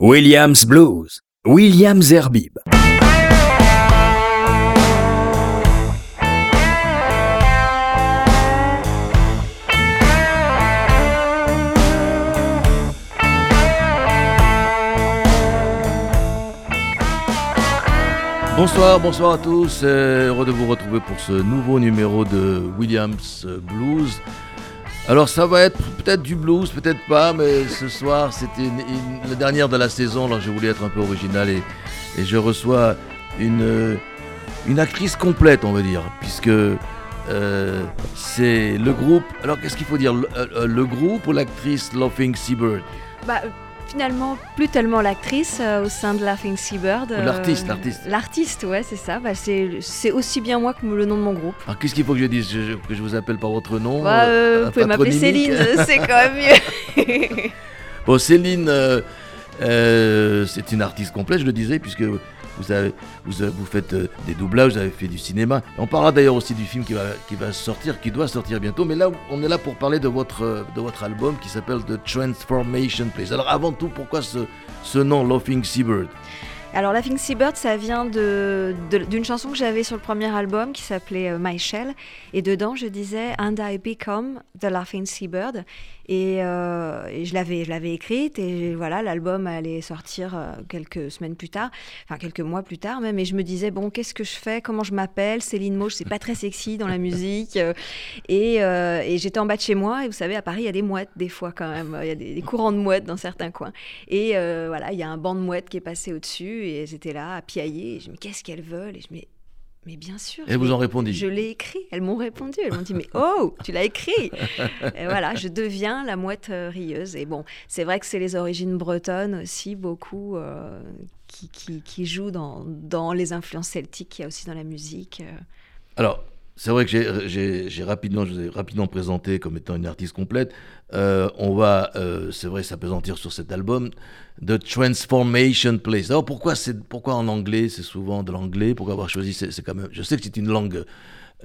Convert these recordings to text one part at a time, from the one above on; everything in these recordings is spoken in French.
Williams Blues, Williams Zerbib. Bonsoir, bonsoir à tous. euh, Heureux de vous retrouver pour ce nouveau numéro de Williams Blues. Alors ça va être peut-être du blues, peut-être pas, mais ce soir c'était la dernière de la saison, alors je voulais être un peu original et, je reçois une, euh, une actrice complète, on va dire, puisque euh, c'est le groupe. Alors qu'est-ce qu'il faut dire le, euh, groupe ou l'actrice Laughing Seabird? Bah, finalement, plus tellement l'actrice euh, au sein de Laughing Seabird. Ou l'artiste, l'artiste. L'artiste, ouais, c'est ça. Bah, c'est aussi bien moi que le nom de mon groupe. Alors qu'est-ce qu'il faut que je dise? Je- Que je vous appelle par votre nom Bah, euh, euh, vous pouvez m'appeler Céline, euh, c'est quand même mieux. Bon, Céline, euh, euh, c'est une artiste complète, je le disais, puisque vous, avez, vous, vous faites euh, des doublages, vous avez fait du cinéma. On parlera d'ailleurs aussi du film qui va, qui va sortir, qui doit sortir bientôt. Mais là, on est là pour parler de votre, euh, de votre album qui s'appelle The Transformation Place. Alors, avant tout, pourquoi ce, ce nom, Laughing Seabird? Alors, Laughing Seabird, ça vient de- de- d'une chanson que j'avais sur le premier album qui s'appelait euh, My Shell. Et dedans, je disais And I become the Laughing Seabird. Et, euh, et je l'avais je l'avais écrite. Et voilà, l'album allait sortir euh, quelques semaines plus tard, enfin quelques mois plus tard même. Et je me disais, bon, qu'est-ce que je fais? Comment je m'appelle? Céline Mauche, c'est pas très sexy dans la musique. euh, et et j'étais en bas de chez moi. Et vous savez, à Paris, il y a des mouettes des fois quand même. Il y a des, courants de mouettes dans certains coins. Et voilà, il y a un banc de mouettes qui est passé au-dessus et elles étaient là à piailler. Et je me dis, qu'est-ce qu'elles veulent? Et je me mais bien sûr. Et je vous en répondez Je l'ai écrit. Elles m'ont répondu. Elles m'ont dit, mais oh, tu l'as écrit. et voilà, je deviens la mouette euh, rieuse. Et bon, c'est vrai que c'est les origines bretonnes aussi, beaucoup, euh, qui, qui, qui jouent dans, dans les influences celtiques qu'il y a aussi dans la musique. euh. Alors, c'est vrai que j'ai- j'ai j'ai rapidement, je vous ai rapidement présenté comme étant une artiste complète. Euh, on va, euh, c'est vrai, s'apesantir sur cet album, The Transformation Place. Alors pourquoi, c'est, pourquoi en anglais C'est souvent de l'anglais? Pourquoi avoir choisi c'est, quand même. Je sais que c'est une langue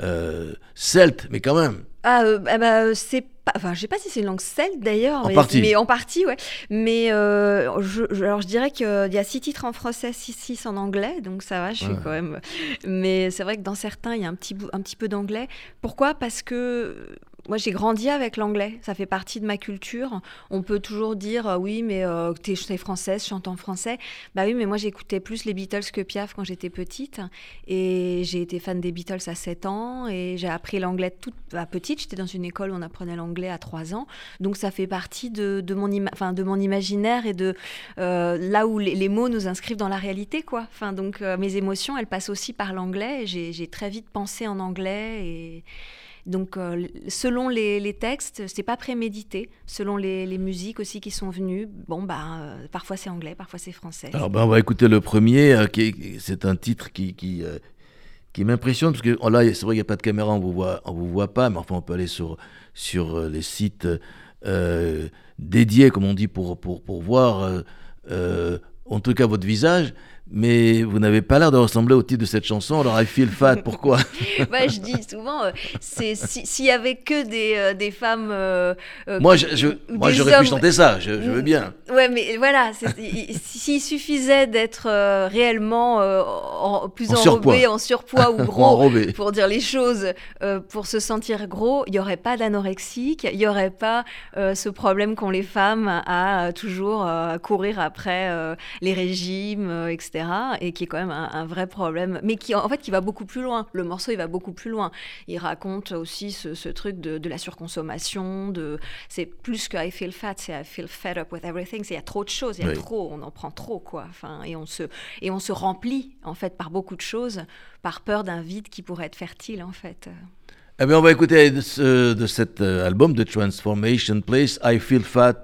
euh, celte, mais quand même. Ah, bah, c'est pas. Enfin, je sais pas si c'est une langue celte d'ailleurs. En mais, partie. Mais en partie, ouais. Mais euh, je, je- alors, je dirais qu'il y a six titres en français, six, six en anglais. Donc ça va, je suis quand même. Mais c'est vrai que dans certains, il y a un petit, un petit peu d'anglais. Pourquoi? Parce que. Moi, j'ai grandi avec l'anglais. Ça fait partie de ma culture. On peut toujours dire euh, oui, mais euh, t'es française, chante en français. Bah oui, mais moi, j'écoutais plus les Beatles que Piaf quand j'étais petite. Et j'ai été fan des Beatles à 7 ans et j'ai appris l'anglais toute à petite. J'étais dans une école où on apprenait l'anglais à 3 ans. Donc ça fait partie de, mon, enfin, de mon imaginaire et de euh, là où les, mots nous inscrivent dans la réalité. Quoi. Enfin, donc euh, mes émotions, elles passent aussi par l'anglais. J'ai très vite pensé en anglais et. Donc, euh, selon les, les textes, c'est pas prémédité. Selon les, musiques aussi qui sont venues, bon, bah, euh, parfois c'est anglais, parfois c'est français. Alors, ben, on va écouter le premier. euh, c'est un titre qui, qui, m'impressionne parce que oh, là, c'est vrai qu'il n'y a pas de caméra, on vous voit, on vous voit pas, mais enfin, on peut aller sur sur les sites dédiés, comme on dit, pour pour pour voir. en tout cas, votre visage, mais vous n'avez pas l'air de ressembler au titre de cette chanson. Alors, I feel fat, pourquoi Ouais, je dis souvent, euh, c'est si- s'il y avait que des, euh, des femmes. euh, euh, Moi, je, je- ou moi, des j'aurais pu chanter ça. Je, je veux bien. Ouais, mais voilà, s'il suffisait d'être réellement en- plus En enrobé, surpoids. en surpoids ou gros, pour dire les choses, pour se sentir gros, il n'y aurait pas d'anorexique, il n'y aurait pas ce problème qu'ont les femmes à toujours courir après les régimes, euh, etc. Et qui est quand même un, un vrai problème, mais qui en fait qui va beaucoup plus loin. Le morceau, il va beaucoup plus loin. Il raconte aussi ce, ce truc de, de la surconsommation, de c'est plus que I feel fat, c'est I feel fed up with everything. C'est il y a trop de choses, il y a Oui. trop, on en prend trop quoi. Enfin, et on se et on se remplit en fait par beaucoup de choses, par peur d'un vide qui pourrait être fertile en fait. Eh bien, on va écouter de, ce- de cet euh, album de Transformation Place, I Feel Fat.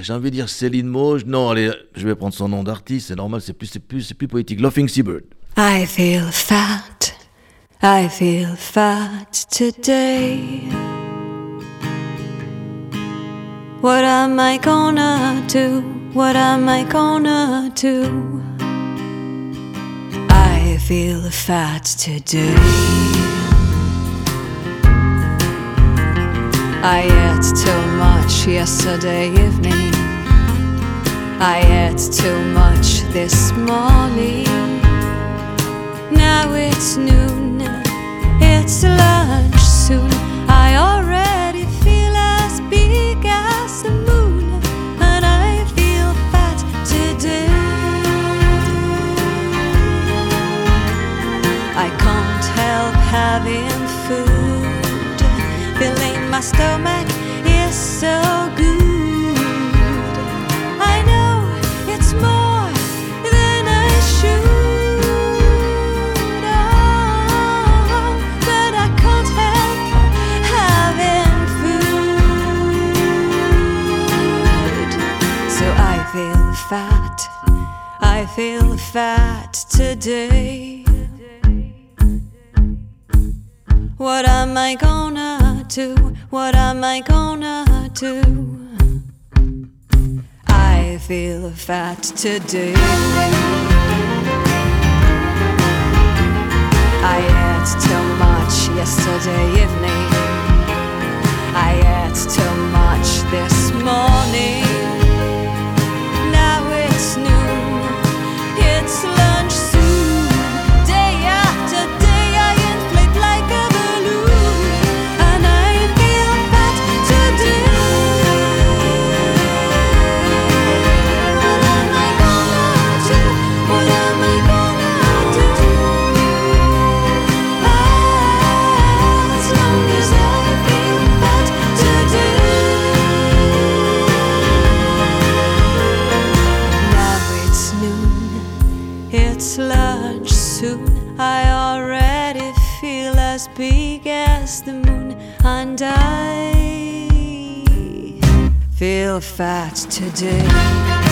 J'ai envie de dire Céline Mauge. Non, allez, je vais prendre son nom d'artiste, c'est normal, c'est plus, c'est plus, plus poétique. Laughing Seabird. I feel fat. I feel fat today. What am I gonna do? What am I gonna do? I feel fat today. I ate too much yesterday evening. I ate too much this morning. Now it's noon, it's lunch soon. I already feel as big as the moon, and I feel fat today. I can't help having my stomach is so good. I know it's more than I should, oh, but I can't help having food. So I feel fat, I feel fat today. What am I gonna do? What am I gonna do? I feel fat today. I ate too much yesterday evening. I ate too much this morning. Feel fat today.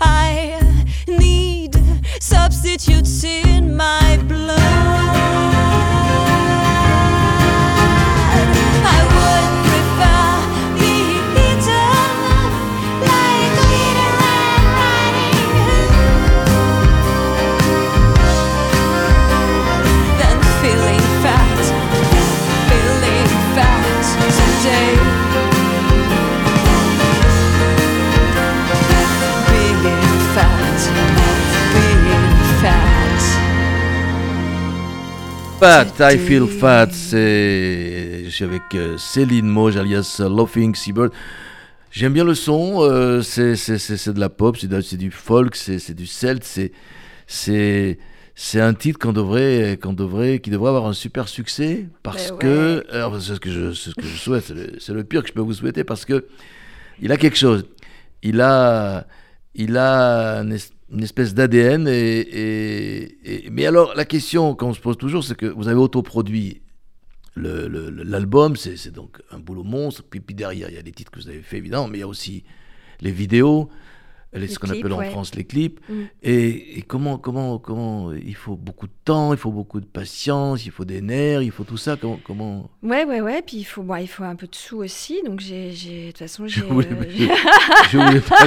I Fat, I feel fat, c'est. Je suis avec euh, Céline Mauge, alias euh, Laughing Seabird. J'aime bien le son, euh, c'est c'est- c'est- c'est de la pop, c'est du folk, c'est c'est du celt, c'est. C'est. C'est un titre qu'on devrait, qu'on devrait, qui devrait avoir un super succès parce Ben que, alors, c'est ce que je, c'est ce que je souhaite, c'est le, c'est le pire que je peux vous souhaiter parce que il a quelque chose, il a, il a es- une espèce d'ADN mais alors la question qu'on se pose toujours, c'est que vous avez autoproduit l'album, c'est donc un boulot monstre. Puis, puis derrière, il y a les titres que vous avez fait évidemment, mais il y a aussi les vidéos, les, ce qu'on appelle en ouais. France les clips. Mm. Et, et comment, comment, comment, il faut beaucoup de temps, il faut beaucoup de patience, il faut des nerfs, il faut tout ça. Comment, comment... Ouais, ouais, ouais. Puis il faut, bon, il faut un peu de sous aussi. Donc j'ai, de toute façon, Je j'ai. voulais, euh, je, je voulais pas,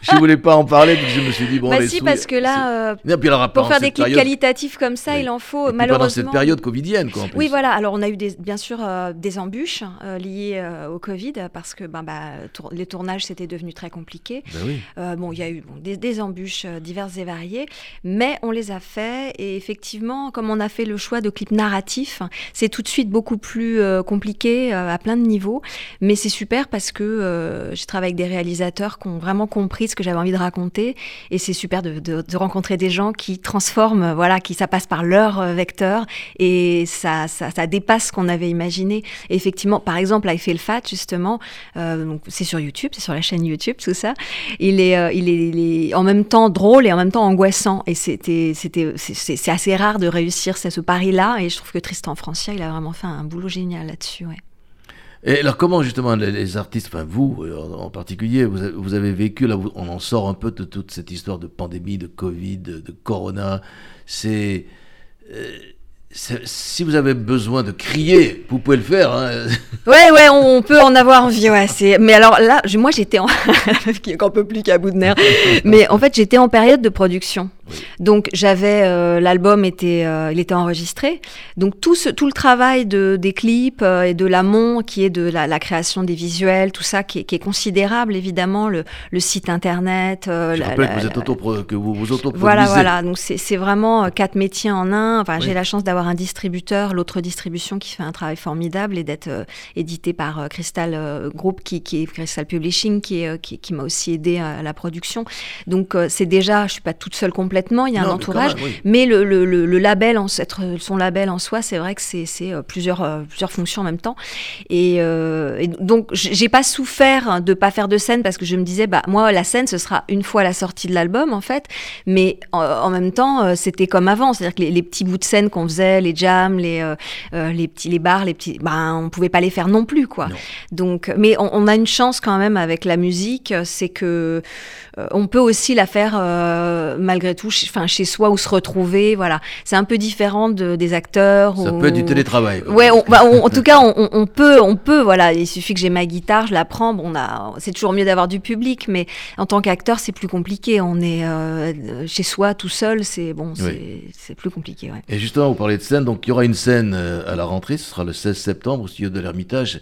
je voulais pas en parler, donc je me suis dit bon. bah les si, sous, parce que là, euh, puis alors, pour faire des clips période- qualitatifs comme ça, il en faut et puis malheureusement. pendant cette période covidienne, quoi. En plus. Oui, voilà. Alors, on a eu des, bien sûr euh, des embûches euh, liées au Covid parce que ben, bah, tour- les tournages c'était devenu très compliqué. Ben oui. Bon, il y a eu des, embûches euh, diverses et variées, mais on les a fait. Et effectivement, comme on a fait le choix de clips narratifs, c'est tout de suite beaucoup plus euh, compliqué euh, à plein de niveaux. Mais c'est super parce que je travaille avec des réalisateurs qui ont vraiment compris ce que j'avais envie de raconter. Et c'est super de, rencontrer des gens qui transforment, voilà, qui ça passe par leur vecteur et ça, dépasse ce qu'on avait imaginé. Effectivement, par exemple, I Feel Fat, justement, c'est sur YouTube, c'est sur la chaîne YouTube, tout ça. Il est, il est, en même temps drôle et en même temps angoissant. Et c'est- assez rare de réussir ce, pari-là. Et je trouve que Tristan Francia, il a vraiment fait un boulot génial là-dessus. Et alors comment justement les, artistes, enfin vous euh, en, particulier, vous avez, vous avez vécu, là on en sort un peu de toute cette histoire de pandémie, de Covid, de, Corona. C'est... euh, si vous avez besoin de crier, vous pouvez le faire. hein. Ouais, ouais, on, on peut en avoir envie. Ouais. Mais alors là, je- moi, j'étais en. La meuf qui est encore peu plus qu'à bout de nerfs. Mais en fait, j'étais en période de production. Donc j'avais euh, l'album était euh, il était enregistré. Donc tout ce tout le travail de des clips euh, et de l'amont qui est de la, la création des visuels, tout ça qui est, qui est considérable évidemment le, le site internet. euh, Je la- rappelle la- que vous êtes auto que vous vous autoproduisez. voilà, voilà. Donc c'est c'est vraiment euh, quatre métiers en un. Enfin, Oui. j'ai la chance d'avoir un distributeur, l'autre distribution qui fait un travail formidable et d'être euh, édité par euh, Crystal Group, qui, qui est Crystal Publishing, qui, qui, qui m'a aussi aidé à la production. Donc euh, c'est déjà, je suis pas toute seule complètement. Il y a Non, un entourage. quand même, oui. Mais le, le, le, le label, en, être son label en soi, c'est vrai que c'est euh, plusieurs, euh, plusieurs fonctions en même temps. Et, euh, et donc, j'ai pas souffert de pas faire de scène parce que je me disais, bah, moi, la scène, ce sera une fois la sortie de l'album, en fait. Mais en, en même temps, c'était comme avant. C'est-à-dire que les, les petits bouts de scène qu'on faisait, les jams, les, euh, les petits, les bars, les petits, bah, on pouvait pas les faire non plus, quoi. Non. Donc, mais on, on a une chance quand même avec la musique, c'est que euh, on peut aussi la faire malgré tout, enfin chez soi ou se retrouver. Voilà, c'est un peu différent de, des acteurs. Ça ou- peut être du télétravail. quoi. Ouais, on- bah, on- en tout cas, on, peut, on peut, voilà. Il suffit que j'ai ma guitare, je la prends. Bon, on a, c'est toujours mieux d'avoir du public, mais en tant qu'acteur, c'est plus compliqué. On est euh, chez soi, tout seul, c'est bon, c'est, Oui. plus compliqué. Ouais. Et justement, vous parlez de scène, donc il y aura une scène euh, à la rentrée, ce sera le 16 septembre au studio de l'Ermitage.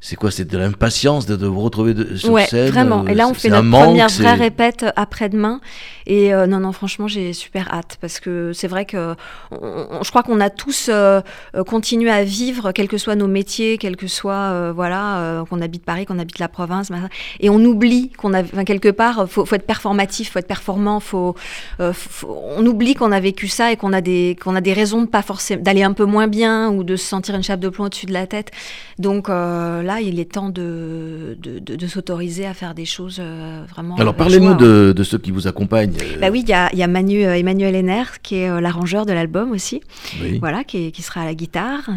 C'est quoi C'est de l'impatience de, de vous retrouver de, sur ouais, scène vraiment. euh, Et là, on fait notre manque, première vraie répète après-demain. Et euh, non, non, franchement, j'ai super hâte parce que c'est vrai que on- on- je crois qu'on a tous euh, euh, continué à vivre, quels que soient nos métiers, quel que soit, euh, voilà, euh, qu'on habite Paris, qu'on habite la province, et on oublie qu'on a, enfin, quelque part, faut, faut être performatif, faut être performant, faut, euh, faut- on oublie qu'on a vécu ça et qu'on a des, qu'on a des raisons de pas forcément d'aller un peu moins bien ou de se sentir une chape de plomb au-dessus de la tête. Donc euh, là, il est temps de, de, de- de s'autoriser à faire des choses euh, vraiment. Alors avec parlez-nous hein. de, de ceux qui vous accompagnent. euh, Bah oui, il y a, il y a Manu, euh, Emmanuel Henner, qui est euh, l'arrangeur de l'album aussi, oui. voilà, qui, sera à la guitare.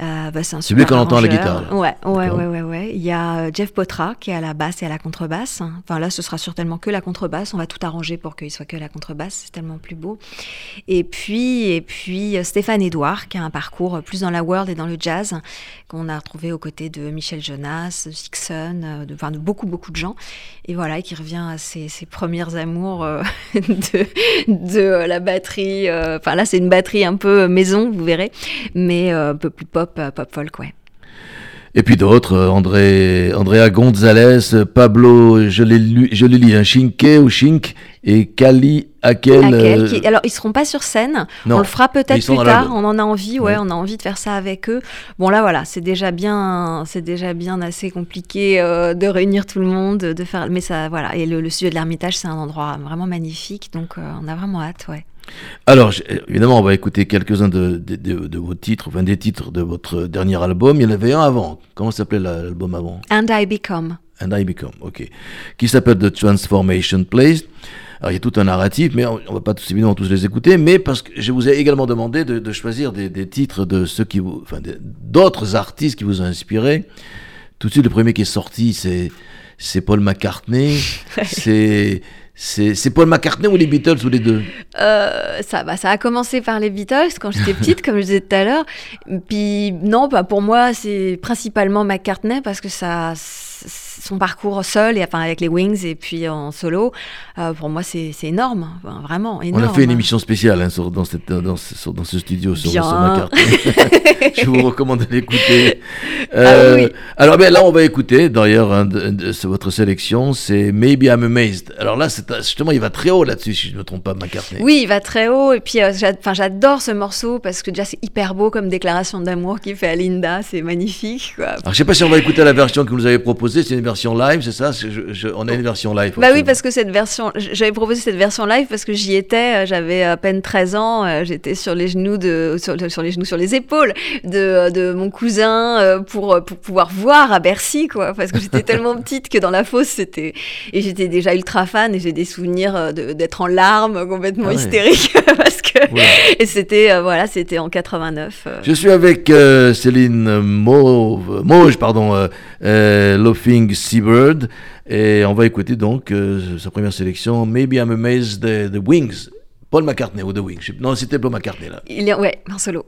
Euh, bah, c'est un C'est lui super qu'on entend à la guitare, là. Ouais, ouais, ouais, ouais, ouais. Il y a euh, Jeff Potra, qui est à la basse et à la contrebasse. Enfin là, ce sera certainement que la contrebasse. On va tout arranger pour qu'il soit que la contrebasse. C'est tellement plus beau. Et puis, et puis euh, Stéphane Edouard, qui a un parcours euh, plus dans la world et dans le jazz, qu'on a retrouvé aux côtés de Michel Jonas, de Dixon, euh, de, enfin, beaucoup, beaucoup de gens. Et voilà, qui revient à ses, premières amours euh, de, de euh, la batterie. Enfin là, c'est une batterie un peu maison, vous verrez, mais un peu plus pop, pop folk, ouais. Et puis d'autres, euh, André, Andrea Gonzalez, Pablo, je l'ai lu- je l'ai lu, hein, Shinke ou Shink, et Kali Akel. Euh, qui- Alors, ils seront pas sur scène. non. On le fera peut-être plus tard. On en a envie, ouais, Ouais. on a envie de faire ça avec eux. Bon, là, voilà, c'est déjà bien, c'est déjà bien assez compliqué euh, de réunir tout le monde, de faire. Mais ça, voilà. Et le, le studio de l'Ermitage, c'est un endroit vraiment magnifique, donc euh, on a vraiment hâte, ouais. Alors, évidemment, on va écouter quelques-uns de, de, de- de vos titres, enfin des titres de votre dernier album. Il y en avait un avant. Comment s'appelait la- l'album avant? And I Become. And I Become, ok. Qui s'appelle The Transformation Place. Alors, il y a tout un narratif, mais on, on va pas tous, évidemment tous les écouter, mais parce que je vous ai également demandé de, de choisir des, des titres de ceux qui vous, enfin, d'autres artistes qui vous ont inspiré. Tout de suite, le premier qui est sorti, c'est, c'est Paul McCartney. c'est, c'est, Paul McCartney ou les Beatles ou les deux? Euh, ça, bah, ça a commencé par les Beatles quand j'étais petite, comme je disais tout à l'heure. Puis non, bah, pour moi, c'est principalement McCartney parce que ça, son parcours seul, et, enfin, avec les Wings et puis en solo, euh, pour moi, c'est énorme, enfin, vraiment énorme. On a fait une émission spéciale hein, sur, dans, cette, dans, ce, dans, ce, studio sur, sur ma carte. Je vous recommande de l'écouter. Ah oui. Alors ben, là, on va écouter, d'ailleurs, votre sélection, c'est Maybe I'm Amazed. Alors là, justement, il va très haut là-dessus, si je ne me trompe pas, McCartney. Oui, il va très haut. Et puis, euh, j'adore ce morceau parce que déjà, c'est hyper beau comme déclaration d'amour qu'il fait à Linda. C'est magnifique. Quoi. Alors, je sais pas si on va écouter la version que vous nous avez proposée, c'est une version live, c'est ça C'est- je- je- On a une version live. Bah oui, parce que cette version, j'avais proposé cette version live parce que j'y étais. euh, J'avais à peine 13 ans. euh, J'étais sur les genoux de, sur, sur les genoux, sur les épaules de, de mon cousin euh, pour pour pouvoir voir à Bercy, quoi. Parce que j'étais tellement petite que dans la fosse, c'était et j'étais déjà ultra fan et j'ai des souvenirs euh, de- d'être en larmes, complètement Ah hystérique parce que et c'était euh, voilà, c'était en 89. euh. Je suis avec euh, Céline Mauve, Mauge, pardon, euh, euh, Laughing Seabird, et on va écouter donc euh, sa première sélection, Maybe I'm Amazed the, the Wings. Paul McCartney ou The Wings. Non, c'était Paul McCartney là. Il est ouais, en solo.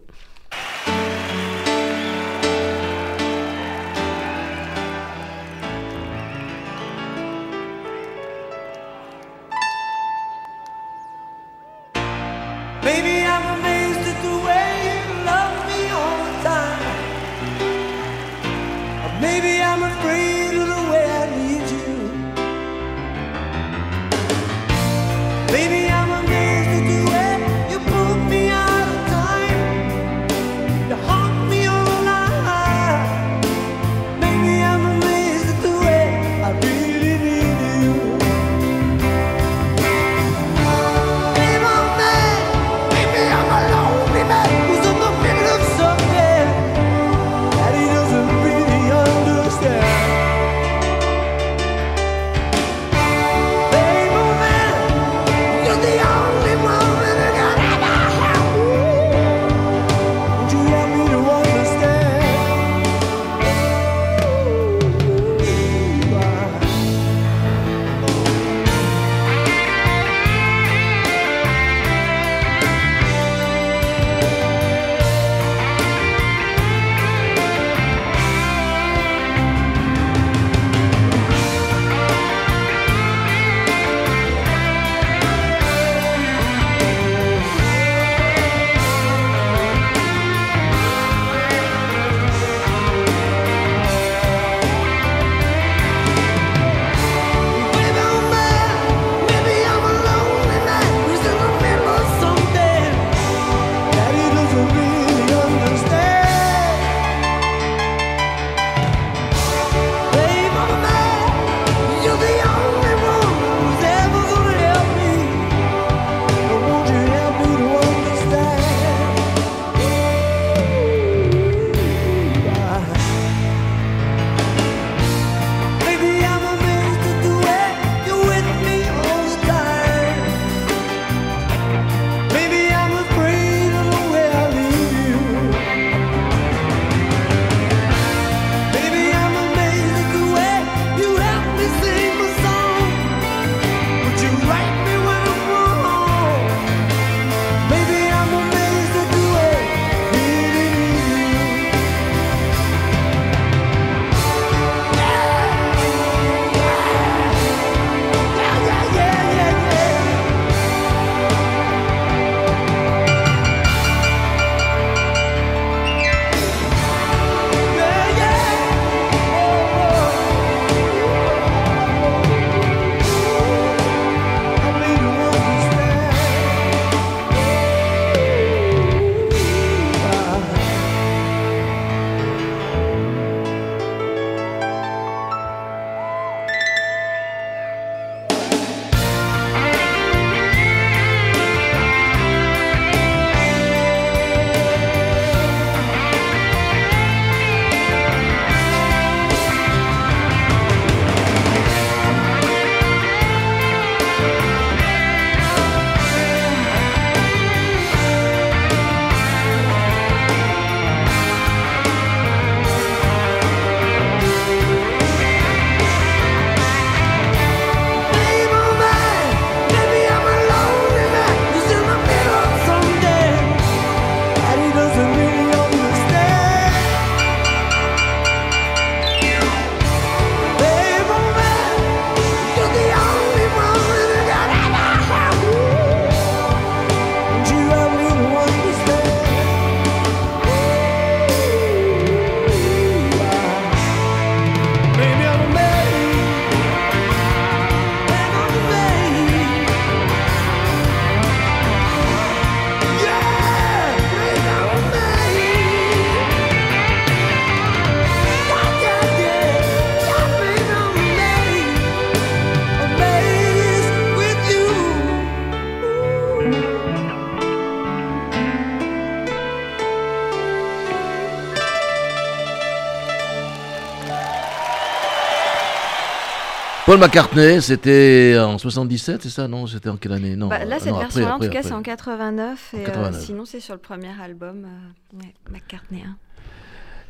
Paul McCartney, c'était en 77, c'est ça Non, c'était en quelle année? Non. Bah, là, euh, cette version-là, en tout cas, c'est en 89. Et euh, 89. sinon, c'est sur le premier album, euh, ouais, McCartney. hein.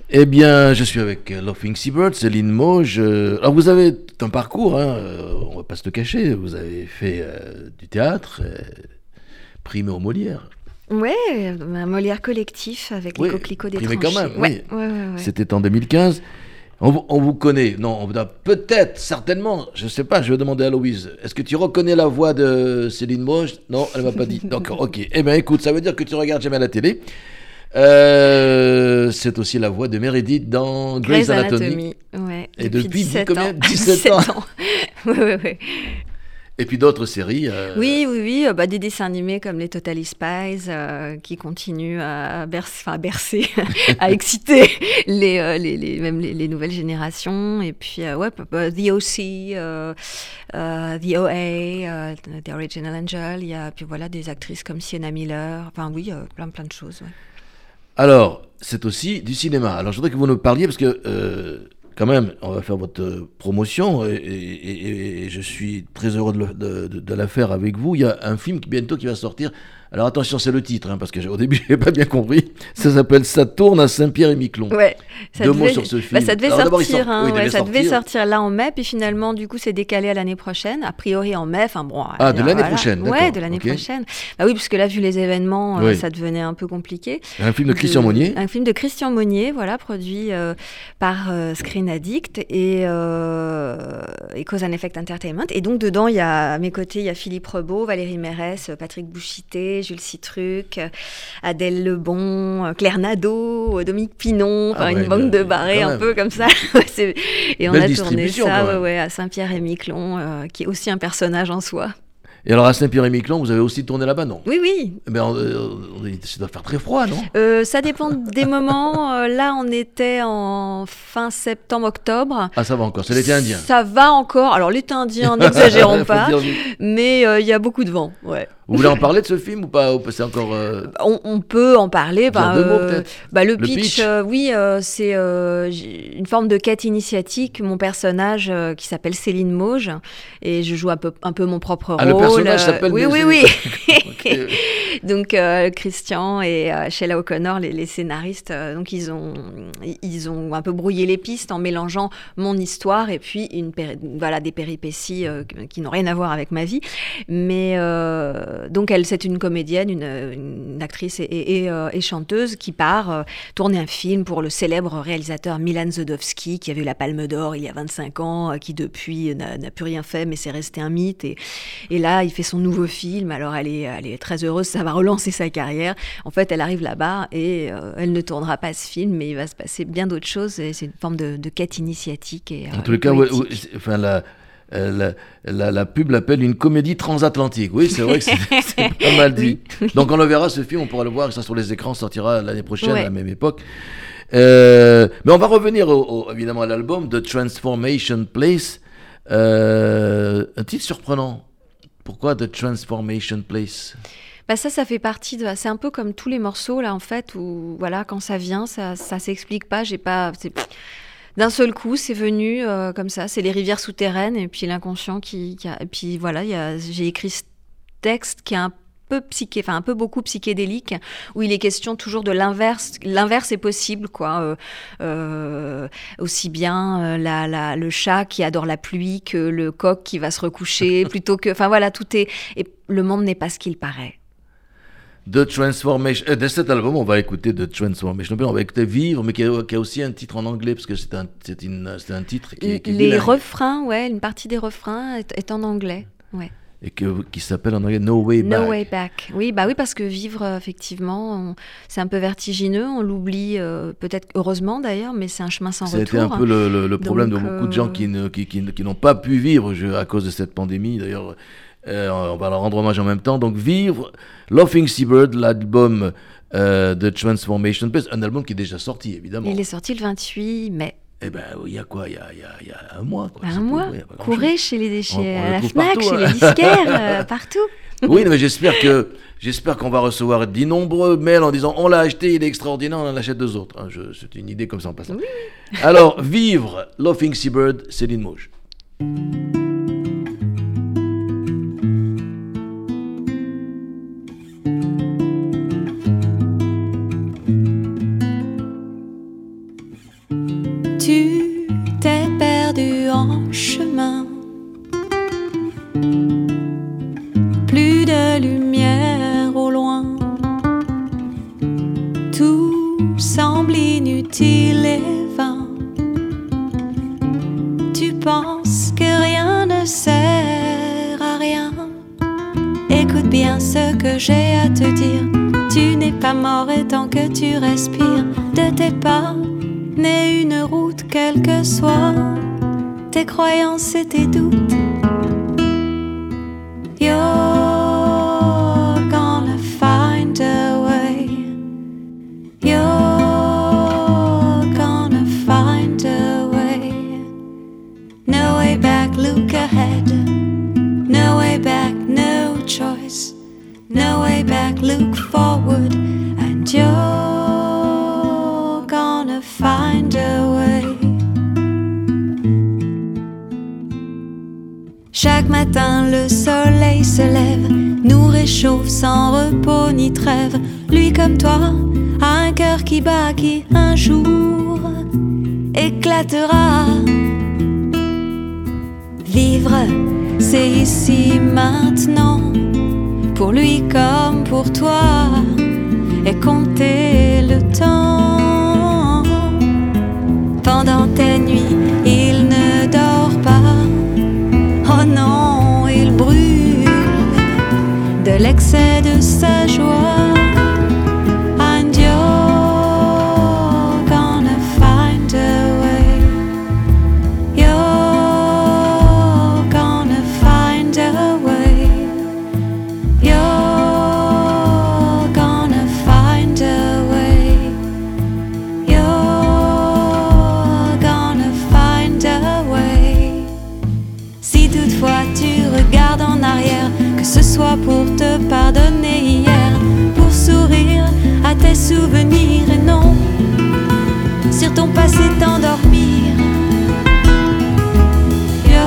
Eh bien, je suis avec Laughing Seabird, Céline Mauge. Alors, vous avez un parcours, hein, on va pas se le cacher. Vous avez fait euh, du théâtre, primé au Molière. Ouais, un Molière collectif avec Oui, les coquelicots des primé quand même, oui. ouais, ouais, ouais. C'était en 2015. On, vous- on vous connaît. Non, on peut-être, certainement, je ne sais pas, je vais demander à Louise. Est-ce que tu reconnais la voix de Céline Mauge Non, elle m'a pas dit. Donc, ok. Eh bien, écoute, ça veut dire que tu regardes jamais la télé. Euh, c'est aussi la voix de Meredith dans Grey's, Anatomy. Anatomy. Ouais, Et depuis dix- 17 combien? ans. 17 ans. ouais, ouais, ouais. Et puis d'autres séries. euh, Oui, oui, oui. euh, bah, des dessins animés comme les Totally Spies euh, qui continuent à, bercer, à bercer, à exciter les, euh, les, les- même les, les nouvelles générations. Et puis, ouais, p- p- The O.C., The O.A., The Original Angel. Il y a puis voilà, des actrices comme Sienna Miller. Enfin, oui, plein, plein de choses. ouais. Alors, c'est aussi du cinéma. Alors, je voudrais que vous nous parliez, parce que, quand même, on va faire votre euh, promotion, et, je suis très heureux de la faire avec vous. Il y a un film qui, bientôt qui va sortir. Alors, attention, c'est le titre, hein, parce que j'ai- au début, je n'ai pas bien compris. Ça s'appelle Ça tourne à Saint-Pierre-et-Miquelon. Ouais, ça Deux devait, mots sur ce bah, film. ça devait Alors, sortir, sort- hein, oui, il ouais, devait ça devait sortir. là en mai, puis finalement, du coup, c'est décalé à l'année prochaine. A priori en mai, enfin bon. Ah, de l'année voilà. prochaine, Ouais, de l'année prochaine. Bah oui, parce que là, vu les événements, euh, ça devenait un peu compliqué. Un film de Christian De- Monnier. Un film de Christian Monnier, voilà, produit euh, par euh, Screen Addict et, et Cause and Effect Entertainment. Et donc, dedans, il y a, à mes côtés, il y a Philippe Rebaud, Valérie Mérès, Patrick Bouchité, Jules Citruc, Adèle Lebon, euh, Claire Nadeau, euh, Dominique Pinon, enfin Ah une bande de barrés un même. peu comme ça. Et on Belle a tourné ça ouais, à Saint-Pierre-et-Miquelon, euh, qui est aussi un personnage en soi. Et alors, à Saint-Pierre-et-Miquelon, vous avez aussi tourné là-bas, non? Oui, oui, Eh ben, on- euh, on- Ça doit faire très froid, non? Euh, ça dépend des moments. Euh, là, on était en fin septembre-octobre. Ah, ça va encore, c'est l'été indien. Ça va encore. Alors, l'été indien, n'exagérons pas. Mais euh, il y a beaucoup de vent. Ouais. Vous voulez en parler de ce film ou pas C'est encore. euh, On, on peut en parler. Bah, deux mots, euh, bah, le, Le pitch, pitch. euh, oui, c'est une forme de quête initiatique. Mon personnage qui s'appelle Céline Mauge et je joue un peu, un peu mon propre Ah, rôle. le personnage s'appelle Oui, oui, oui. Ok. Donc Christian et Sheila O'Connor, les, les scénaristes, donc ils ont ils ont un peu brouillé les pistes en mélangeant mon histoire et puis une voilà des péripéties qui n'ont rien à voir avec ma vie. Mais euh, donc elle, c'est une comédienne, une, une actrice et, et, et, euh, et chanteuse qui part euh, tourner un film pour le célèbre réalisateur Milan Zodowski qui a eu la Palme d'Or il y a 25 ans, qui depuis n'a plus rien fait, mais c'est resté un mythe. Et, là, il fait son nouveau film. Alors elle est, elle est très heureuse, ça va relancer sa carrière. En fait, elle arrive là-bas et elle ne tournera pas ce film, mais il va se passer bien d'autres choses. Et C'est une forme de, de quête initiatique. Et, En tous les cas, enfin, la, la, la, la pub l'appelle une comédie transatlantique. Oui, c'est vrai que c'est pas mal dit. Donc on le verra, ce film, on pourra le voir, ça sur les écrans, sortira l'année prochaine à la même époque. Euh, mais on va revenir au- au- évidemment à l'album The Transformation Place. Euh, un titre surprenant. Pourquoi The Transformation Place? Bah ça, ça fait partie de. C'est un peu comme tous les morceaux là, en fait, où voilà, quand ça vient, ça, ça s'explique pas. J'ai pas. D'un seul coup, c'est venu euh, comme ça. C'est les rivières souterraines et puis l'inconscient qui, qui a- Et puis voilà, j'ai écrit ce texte qui est un peu psyché, enfin un peu beaucoup psychédélique, où il est question toujours de l'inverse. L'inverse est possible, quoi. Euh, euh, aussi bien euh, la, la- le chat qui adore la pluie que le coq qui va se recoucher, plutôt que. Enfin voilà, tout est. Et le monde n'est pas ce qu'il paraît. The Transformation. euh, de cet album, on va écouter The Transformation. On va écouter Vivre, mais qui a, qui a aussi un titre en anglais, parce que c'est un, c'est une- c'est un titre qui, est- qui les refrains, ouais, une partie des refrains est, est en anglais. Ouais. et que, qui s'appelle en anglais No Way Back. No way back. Oui, bah oui, parce que vivre, euh, effectivement, c'est un peu vertigineux. On l'oublie, euh, peut-être heureusement d'ailleurs, mais c'est un chemin sans C'était retour. un peu le, le- le problème Donc, de beaucoup de gens qui, ne- qui, qui, qui n'ont pas pu vivre à cause de cette pandémie. D'ailleurs, euh, on va leur rendre hommage en même temps. Donc, Vivre, Laughing Seabird, l'album euh, The Transformation Place, un album qui est déjà sorti, évidemment. Il est sorti le 28 mai. Eh ben, il y a quoi? Il y a, il y a- il y a un mois. Quoi. Un tout, mois? grand-chose. Courez chez les déchets, à la Fnac, partout, chez hein. les disquaires, euh, partout. Oui, mais j'espère que j'espère qu'on va recevoir d'innombreux mails en disant on l'a acheté, il est extraordinaire, on en achète deux autres. Hein, c'est une idée comme ça en passant. Alors, vivre, Laughing Seabird, Céline Mauge. chemin. Plus de lumière au loin. Tout semble inutile et vain. Tu penses que rien ne sert à rien. Écoute bien ce que j'ai à te dire. Tu n'es pas mort et tant que tu respires, de tes pas n'est une route quelle que soit. Tes. You're gonna find a way. You're gonna find a way. No way back, look ahead. No way back, no choice. No way back, look forward. And you're gonna find a way. Matin, le soleil se lève, nous réchauffe sans repos ni trêve. Lui comme toi a un cœur qui bat, qui un jour éclatera. Vivre, c'est ici maintenant, pour lui comme pour toi, et compter le temps. De l'excès de sa non sur ton passé t'endormir. You're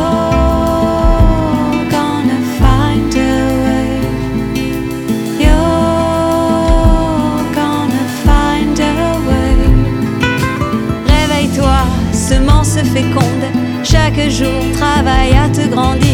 gonna find a way. You're gonna find a. Réveille-toi, semence féconde. Chaque jour, travaille à te grandir.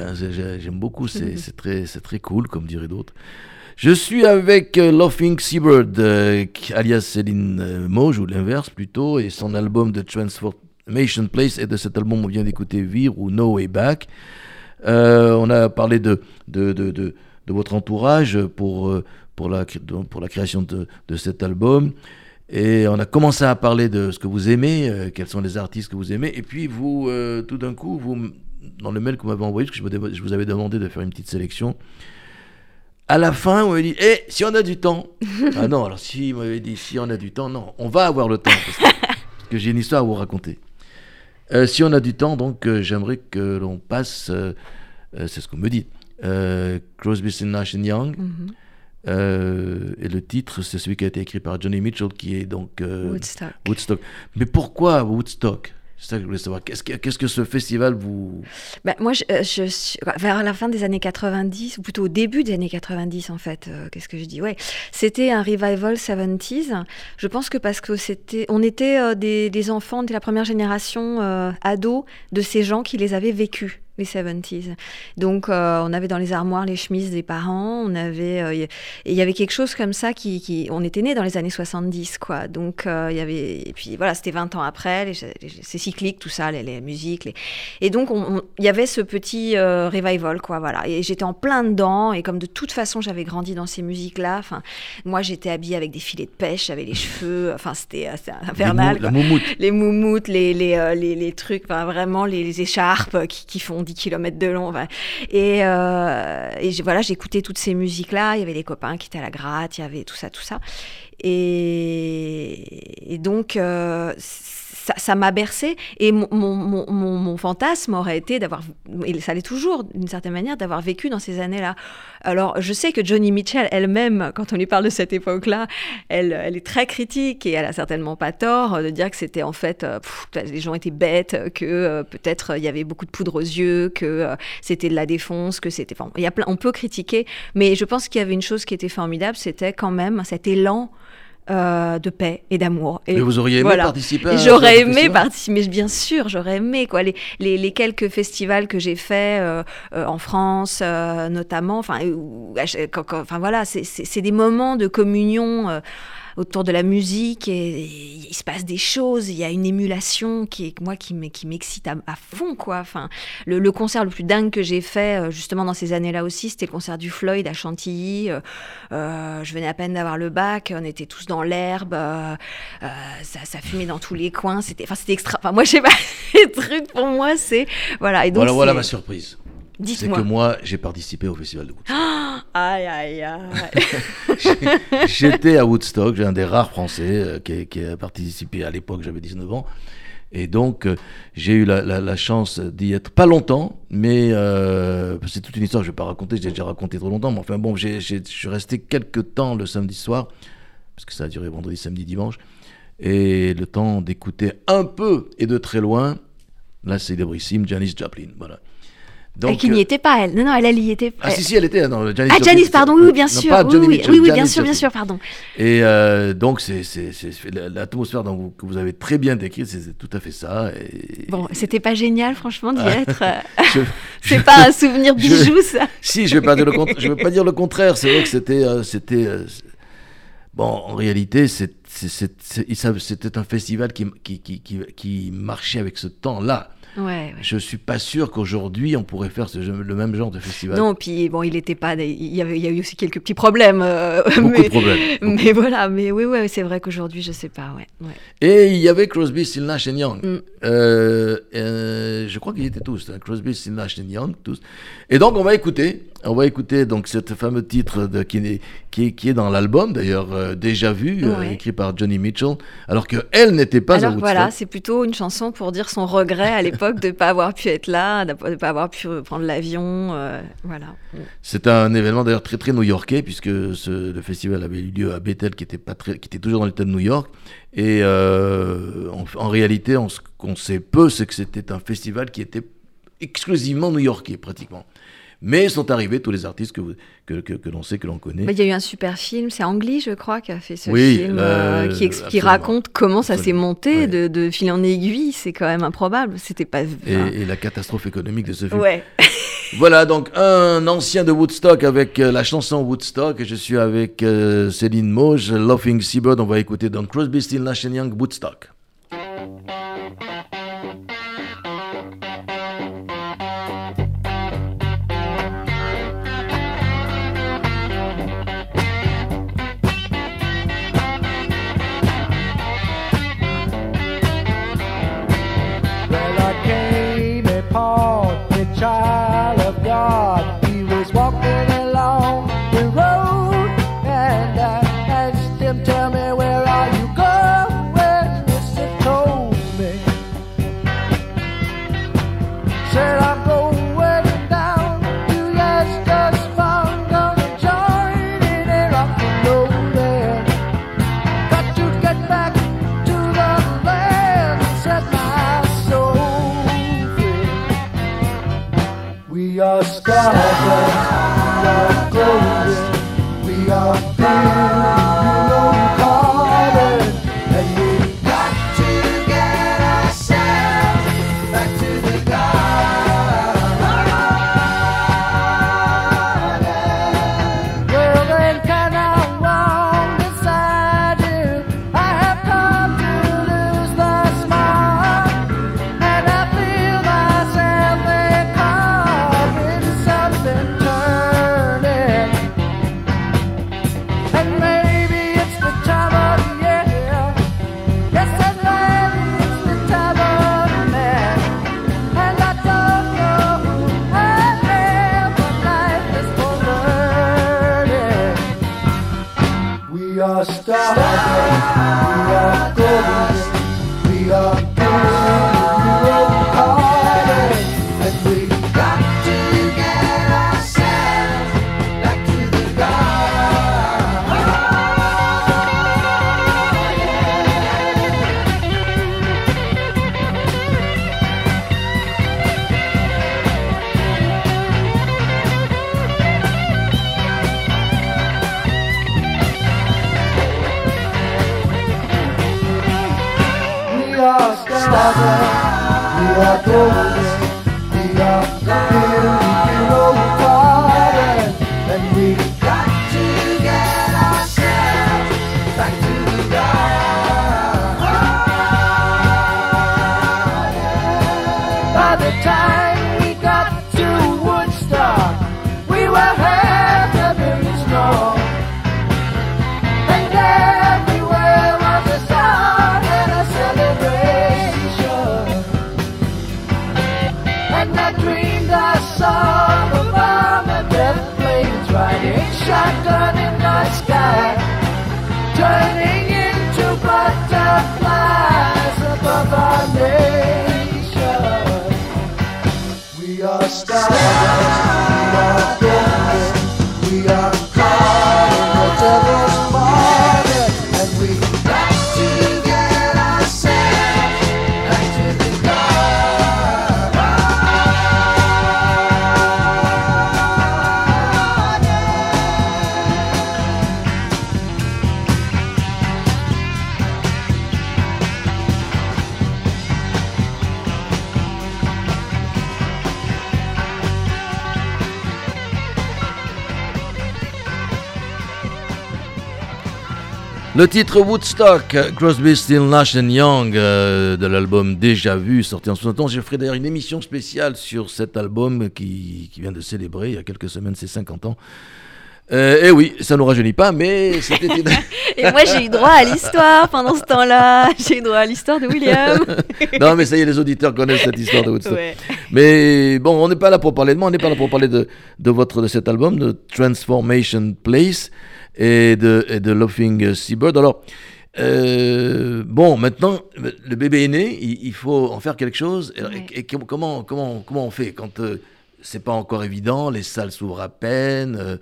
Hein, j'ai- j'ai- j'aime beaucoup, c'est très, très cool, comme diraient d'autres. Je suis avec euh, Laughing Seabird, euh, alias Céline euh, Mauge, ou l'inverse plutôt, et son album de Transformation Place, et de cet album on vient d'écouter Vire ou No Way Back. Euh, on a parlé de, de, de, de, de votre entourage pour, euh, pour, la, pour la création de, de cet album. Et on a commencé à parler de ce que vous aimez, quels sont les artistes que vous aimez. Et puis vous, tout d'un coup, vous, dans le mail que vous m'avez envoyé, parce que je, vous avais demandé de faire une petite sélection, à la fin, on m'avait dit, eh, si on a du temps. ah non, alors si, on m'avait dit, si on a du temps, non, on va avoir le temps, parce que, j'ai une histoire à vous raconter. Euh, si on a du temps, donc euh, j'aimerais que l'on passe, euh, c'est ce qu'on me dit, Crosby, Stills, Nash Young. Mhm. Et le titre, c'est celui qui a été écrit par Johnny Mitchell, qui est donc Woodstock. Woodstock. Mais pourquoi Woodstock? C'est ça que je voulais savoir. Qu'est-ce que, ce festival vous... Bah, moi, euh, suis vers la fin des années 90, ou plutôt au début des années 90 en fait. euh, Qu'est-ce que je dis? Ouais, c'était un revival 70s. Je pense que parce que c'était, on était euh, des, enfants de la première génération euh, ados de ces gens qui les avaient vécus les 70s. Donc, euh, on avait dans les armoires les chemises des parents, on avait, euh, et il y avait quelque chose comme ça qui, qui- on était né dans les années 70, quoi. Donc, euh, il y avait, et puis voilà, c'était 20 ans après, c'est cyclique, tout ça, les, les musiques, les- et donc, on- on- il y avait ce petit revival, quoi, voilà. Et j'étais en plein dedans, et comme de toute façon, j'avais grandi dans ces musiques-là, enfin, moi, j'étais habillée avec des filets de pêche, j'avais les cheveux, enfin, c'était infernal, Les mou- moumoute. les moumoutes, les, les, les, les trucs, enfin, vraiment les, les écharpes qui, qui font 10 km de long. Et, euh, voilà, j'écoutais toutes ces musiques-là. Il y avait les copains qui étaient à la gratte, il y avait tout ça, tout ça. Et, et donc, euh, ça m'a bercé. Et mon, fantasme aurait été d'avoir, et ça l'est toujours d'une certaine manière, d'avoir vécu dans ces années-là. Alors, je sais que Johnny Mitchell elle-même, quand on lui parle de cette époque-là, elle, est très critique et elle a certainement pas tort de dire que c'était en fait, euh, les gens étaient bêtes, que euh, peut-être euh, il y avait beaucoup de poudre aux yeux, que c'était de la défonce, que c'était. On peut critiquer, mais je pense qu'il y avait une chose qui était formidable, c'était quand même cet élan. Euh, de paix et d'amour. Et Mais vous auriez aimé voilà. participer J'aurais aimé participer, mais bien sûr, j'aurais aimé quoi. Les, les, les quelques festivals que j'ai faits euh, euh, en France, euh, notamment, enfin, enfin voilà, c'est des moments de communion euh, autour de la musique et, et il se passe des choses. Il y a une émulation qui est moi qui m'e- qui m'excite à, à fond quoi. Enfin, le, le concert le plus dingue que j'ai fait euh, justement dans ces années-là aussi, c'était le concert du Floyd à Chantilly. Euh, euh, je venais à peine d'avoir le bac, on était tous dans l'herbe, euh, euh, ça, ça fumait dans tous les coins. C'était, enfin, c'était extra. Enfin, moi, je sais pas, les trucs pour moi, c'est voilà. Et donc, Voilà, voilà ma surprise. C'est que moi, j'ai participé au festival de Woodstock. Aïe, aïe, aïe. J'étais à Woodstock, j'ai un des rares Français euh, qui, qui a participé à l'époque, j'avais 19 ans. Et donc, euh, j'ai eu la, la- la chance d'y être pas longtemps, mais euh, c'est toute une histoire, je vais pas raconter, j'ai déjà raconté trop longtemps, mais enfin bon, je suis resté quelques temps le samedi soir, parce que ça a duré vendredi, samedi, dimanche, et le temps d'écouter un peu et de très loin la célébrissime Janis Joplin. Voilà. Et qui n'y euh, était pas, elle. Non, non, elle, elle y était. ah si si elle était non Janis Ah, Janice, pardon, oui, bien sûr. oui, oui, Mitchell, oui, oui, bien sûr, bien sûr, pardon. Et euh, donc, c'est c'est- c'est- c'est- la- l'atmosphère vous- que vous avez très bien décrite, c'est tout à fait ça. Et... Bon, c'était pas génial, franchement, d'y être. euh, C'est pas un souvenir bijou, ça. Si, je vais pas dire le contraire. Je vais pas dire le contraire. C'est vrai que c'était, euh, euh, bon, en réalité, c'était un festival qui, qui, qui, qui, qui marchait avec ce temps-là. Ouais, ouais. Je suis pas sûr qu'aujourd'hui on pourrait faire ce- le même genre de festival. Non, puis bon, il était pas. Il y avait, il y a eu aussi quelques petits problèmes. euh, Beaucoup mais, de problèmes. mais voilà, mais oui, ouais, c'est vrai qu'aujourd'hui, je sais pas, ouais. ouais. Et il y avait Crosby, Still Nash Young. Mm. Euh, euh, je crois qu'ils étaient tous, hein, Crosby, Still Nash Young, tous. Et donc on va écouter, on va écouter donc ce fameux titre de, qui, est, qui, est, qui est dans l'album d'ailleurs euh, déjà vu, euh, écrit par Johnny Mitchell, alors que elle n'était pas à Alors Woodstock. voilà, c'est plutôt une chanson pour dire son regret à l'époque de ne pas avoir pu être là, de ne pas avoir pu prendre l'avion. euh, voilà. C'est un événement d'ailleurs très très new-yorkais puisque ce, le festival avait eu lieu à Bethel qui était pas très, qui était toujours dans l'État de New York. Et en, en réalité, on, ce qu'on sait peu, c'est que c'était un festival qui était exclusivement new-yorkais pratiquement. Mais sont arrivés tous les artistes que, vous- que, que, que l'on sait, que l'on connaît. Il y a eu un super film, c'est Ang Lee, je crois, qui a fait ce Oui, film, le- euh, qui, ex- qui absolument. raconte comment ça s'est monté Ouais. de, de fil en aiguille. C'est quand même improbable. C'était pas. et, enfin, et la catastrophe économique de ce film. ouais. Voilà donc un ancien de Woodstock avec euh, la chanson Woodstock. Je suis avec euh, Céline Mauge, Laughing Seabird. On va écouter donc Crosby, Still Nash Young, Woodstock. your sky. 아, Le titre Woodstock, Crosby, Still, Nash and Young euh, de l'album Déjà Vu, sorti en 71. Je ferai d'ailleurs une émission spéciale sur cet album qui, qui vient de célébrer il y a quelques semaines ses 50 ans. Euh, et oui, ça ne nous rajeunit pas, mais c'était une... Et moi, j'ai eu droit à l'histoire pendant ce temps-là. J'ai eu droit à l'histoire de William. non, mais ça y est, les auditeurs connaissent cette histoire de Woodstock. Ouais. Mais bon, on n'est pas là pour parler de moi, on n'est pas là pour parler de, de, votre, de cet album, de Transformation Place et de, et de Laughing Seabird. Alors, euh, bon, maintenant, le bébé est né, il, il faut en faire quelque chose. Et- Ouais. Et, et comment, comment, comment on fait quand euh, c'est pas encore évident, les salles s'ouvrent à peine euh,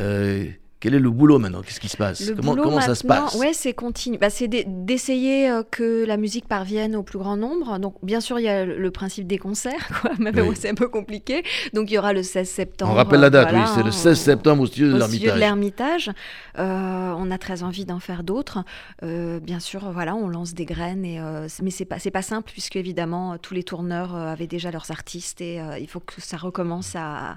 euh, Quel est le boulot maintenant? Qu'est-ce qui se passe? Le Comment, ça se passe? Ouais, c'est continu. Bah, c'est d'e- d'essayer euh, que la musique parvienne au plus grand nombre. Donc, bien sûr, il y a le, principe des concerts, quoi. Mais bon, c'est un peu compliqué. Donc, il y aura le 16 septembre. On rappelle la date, voilà, oui, c'est le hein, 16 septembre au studio de au studio de l'Ermitage. l'Ermitage. Euh, on a très envie d'en faire d'autres. Euh, bien sûr, voilà, on lance des graines, et, euh, mais c'est pas c'est pas simple puisque évidemment tous les tourneurs avaient déjà leurs artistes et il faut que ça recommence à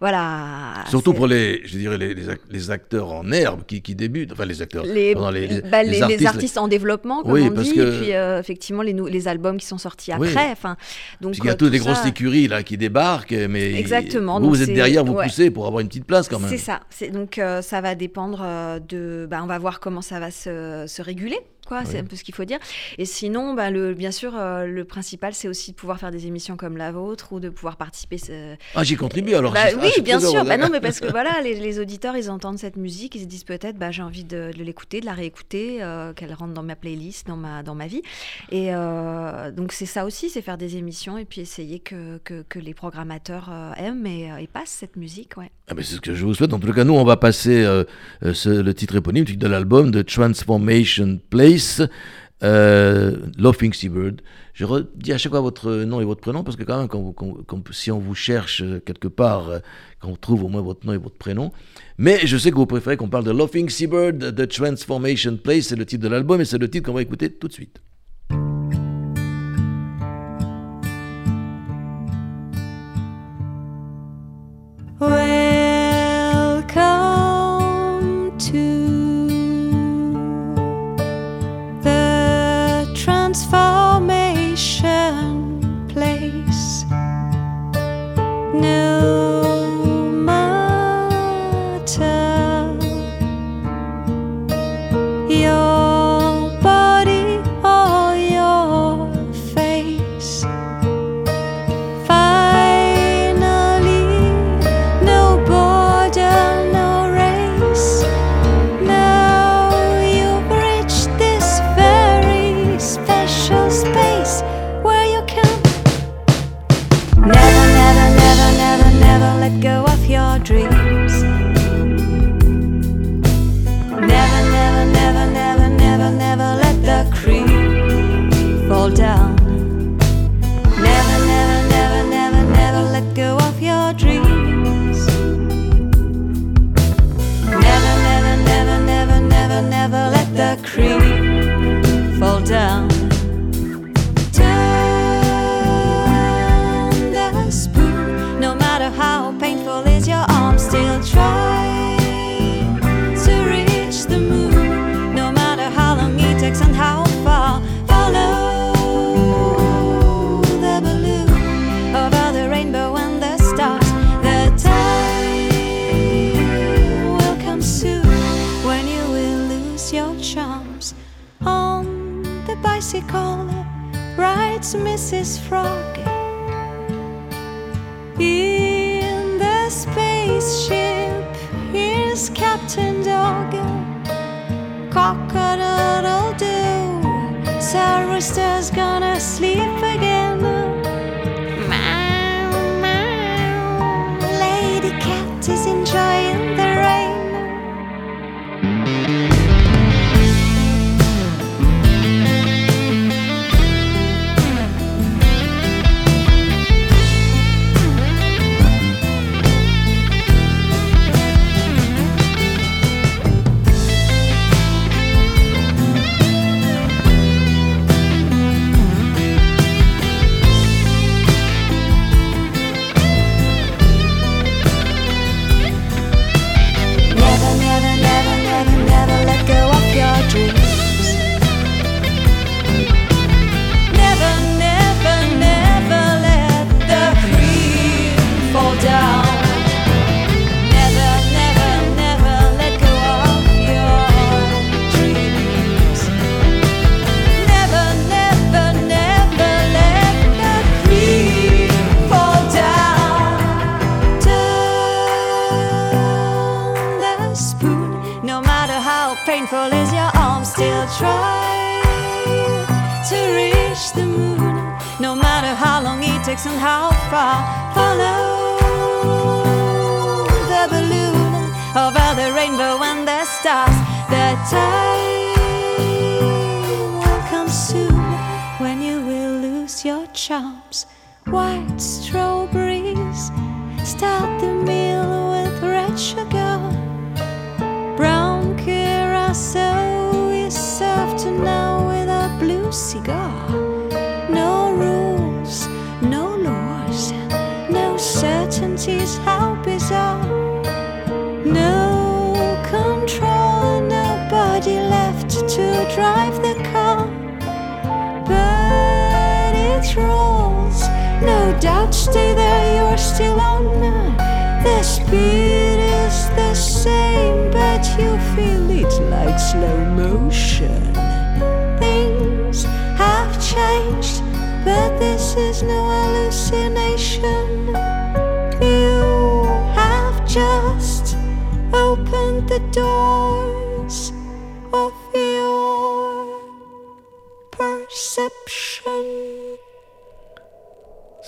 voilà. Surtout pour les, je dirais, les, les acteurs en herbe qui, qui débutent, enfin les acteurs, les, pardon, les, les- bah, les les- les artistes, artistes, en développement, comme Oui, on parce dit, que- et puis euh, effectivement les, les albums qui sont sortis Oui. après. Enfin, donc Parce qu'il y a euh, toutes tout des grosses ça- écuries là qui débarquent, mais Exactement, vous, êtes derrière, vous ouais. poussez pour avoir une petite place quand même. C'est ça. Donc euh, ça va dépendre de. Bah, on va voir comment ça va se, se réguler. Quoi, c'est un peu ce qu'il faut dire. Et sinon, bah, le, bien sûr, euh, le principal, c'est aussi de pouvoir faire des émissions comme la vôtre ou de pouvoir participer. ce- Ah, j'y contribue alors. Bah ah, oui, bien sûr. Bah non, mais parce que voilà, les, les auditeurs, ils entendent cette musique, ils se disent peut-être, bah, j'ai envie de, de l'écouter, de la réécouter, euh, qu'elle rentre dans ma playlist, dans ma, dans ma vie. Et euh, donc c'est ça aussi, c'est faire des émissions et puis essayer que, que, que les programmateurs aiment et, et passent cette musique. Ouais. Ah, mais c'est ce que je vous souhaite. En tout cas, nous, on va passer ce- le titre éponyme de l'album de Transformation Place, euh, Laughing Seabird. Je redis à chaque fois votre nom et votre prénom parce que quand même, si on vous cherche euh, quelque part, euh, quand on trouve au moins votre nom et votre prénom. Mais je sais que vous préférez qu'on parle de Laughing Seabird, de Transformation Place, c'est le titre de l'album et c'est le titre qu'on va écouter tout de suite.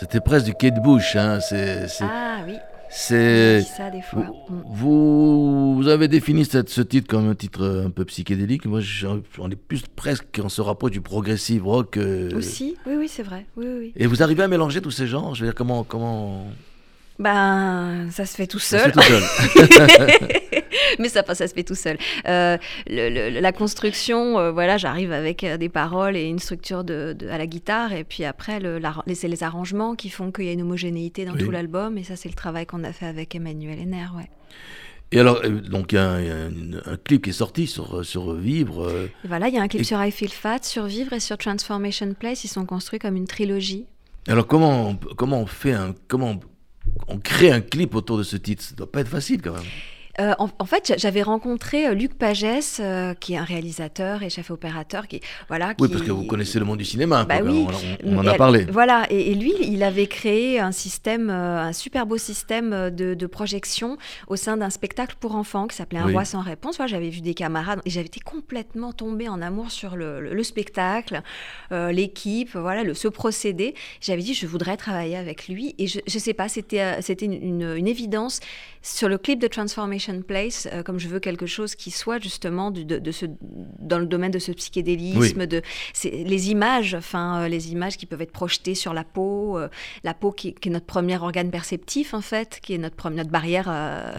C'était presque du Kate Bush. Hein. C'est, Ah oui, c'est- ça des fois. Mm. Vous, vous avez défini cette- ce titre comme un titre un peu psychédélique. Moi, j'en- on est plus presque, on se rapproche du progressive rock. euh, Aussi, oui, oui, c'est vrai. Oui, oui, oui. Et vous arrivez à mélanger tous ces genres? Je veux dire, comment, comment Ben, ça se fait tout ça se seul. fait tout seul Mais ça, ça se fait tout seul. Euh, le- le- la construction, euh, voilà, j'arrive avec euh, des paroles et une structure de, de- à la guitare, et puis après, le, c'est les arrangements qui font qu'il y a une homogénéité dans Oui. tout l'album, et ça, c'est le travail qu'on a fait avec Emmanuel Henner, ouais. Et alors, euh, donc, il y a un, un- clip qui est sorti sur, sur Vivre. euh, voilà, il y a un clip Et- sur I Feel Fat, sur Vivre et sur Transformation Place, ils sont construits comme une trilogie. Alors, comment on, comment on fait un. Comment on, crée un clip autour de ce titre Ça doit pas être facile quand même. Euh, en, en fait, j'a- j'avais rencontré euh, Luc Pagès, euh, qui est un réalisateur et chef opérateur, qui voilà. Oui, parce que vous connaissez le monde du cinéma. un Bah peu, oui. on, en a parlé. Voilà, et, et lui, il avait créé un système, un super beau système de, de projection au sein d'un spectacle pour enfants qui s'appelait Un Oui. roi sans réponse. J'avais vu des camarades et j'avais été complètement tombée en amour sur le, le- le spectacle, euh, l'équipe, voilà, le, ce procédé. J'avais dit, je voudrais travailler avec lui. Et je, je sais pas, c'était c'était une, une- une évidence sur le clip de Transformation Place, euh, comme je veux quelque chose qui soit justement du- de, de ce, dans le domaine de ce psychédélisme, de c'est les images, enfin euh, les images qui peuvent être projetées sur la peau, euh, la peau qui, qui est notre premier organe perceptif en fait, qui est notre notre barrière, euh,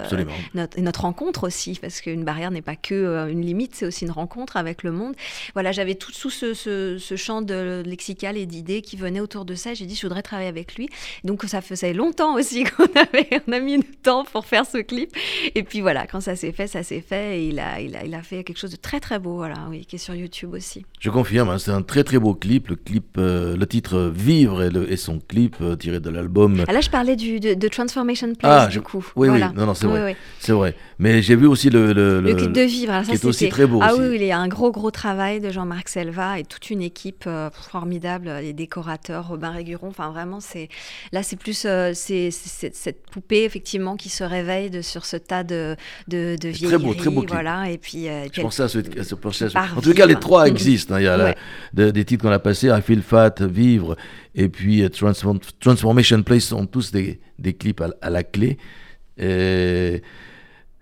notre, notre rencontre aussi, parce qu'une barrière n'est pas que euh, une limite, c'est aussi une rencontre avec le monde. Voilà, j'avais tout sous ce, ce, ce champ de lexical et d'idées qui venaient autour de ça. J'ai dit, je voudrais travailler avec lui. Donc ça faisait longtemps aussi qu'on avait, on a mis du temps pour faire ce clip. Et puis voilà, quand ça s'est fait, ça s'est fait. Et il a, il, a, il a fait quelque chose de très très beau, voilà, oui, qui est sur YouTube aussi. Je confirme, hein, c'est un très très beau clip. Le clip, euh, le titre Vivre et, le- et son clip euh, tiré de l'album. Ah, là, je parlais du, de, de Transformation Place, Ah, du coup. oui, oui, non, non, c'est Oui, vrai. oui. C'est vrai. Mais j'ai vu aussi le. Le, Le, clip de Vivre, alors ça, qui est aussi très beau Ah aussi. oui, il y a un gros, gros travail de Jean-Marc Selva et toute une équipe euh, formidable, les décorateurs, Robin Réguron. Enfin, vraiment, c'est là, c'est plus euh, c'est cette poupée effectivement qui se de, sur ce tas de de, de Très beau, très beau clip. voilà. Et puis, euh, Je pensais à ce, à ce En tout cas, les trois existent. hein. Il y a la- Ouais. de- des titres qu'on a passés, I Feel Fat, Vivre, et puis euh, Transform- Transformation Place sont tous des, des clips à, à la clé. Et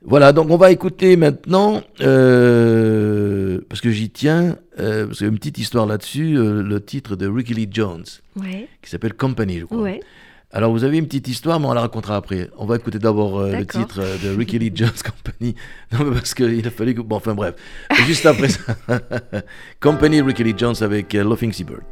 voilà, donc on va écouter maintenant, euh, parce que j'y tiens, euh, parce qu'il y a une petite histoire là-dessus, euh, le titre de Ricky Lee Jones, ouais, qui s'appelle Company, je crois. ouais. Alors vous avez une petite histoire, mais on la racontera après. On va écouter d'abord euh, le titre euh, de Ricky Lee Jones Company. Non, mais parce qu'il a fallu que... Bon, enfin bref. Juste après ça. Company Ricky Lee Jones avec euh, Laughing Seabird.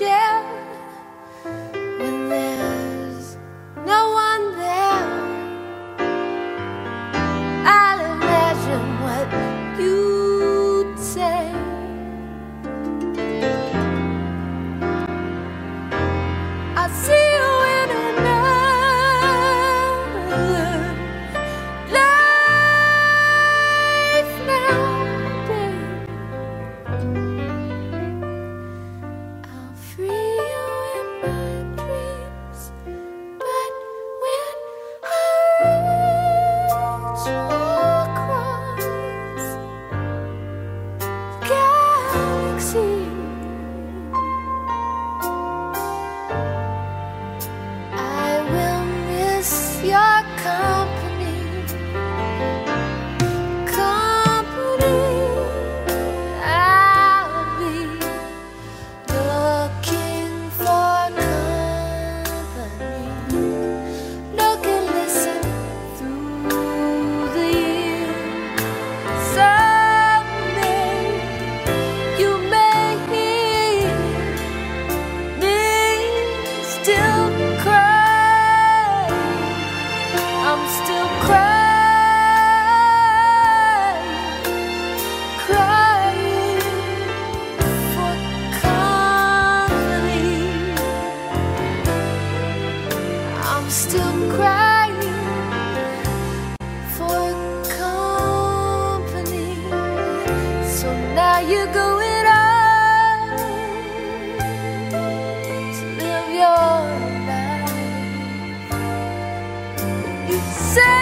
Share say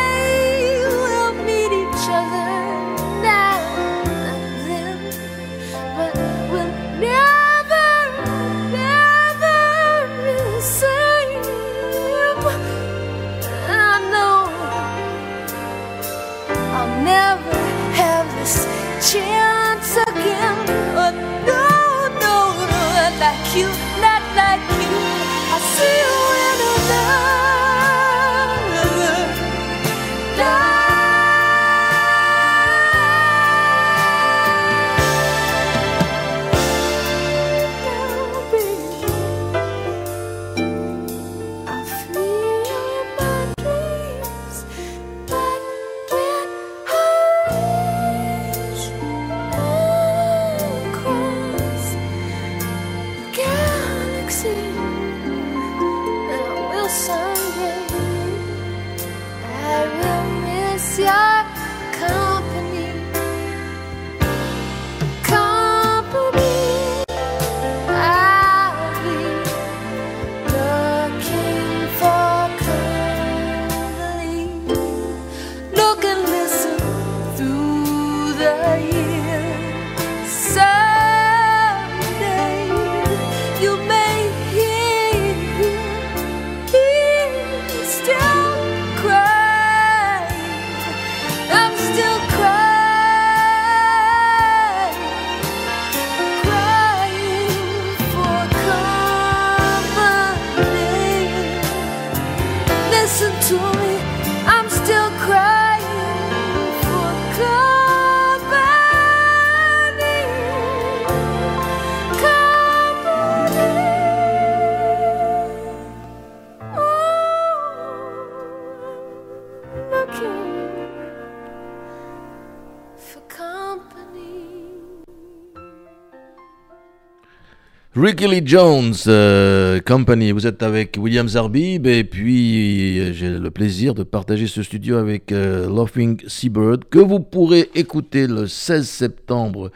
Ricky Lee Jones euh, Company, vous êtes avec William Zarbib et puis euh, j'ai le plaisir de partager ce studio avec euh, Laughing Seabird que vous pourrez écouter le 16 septembre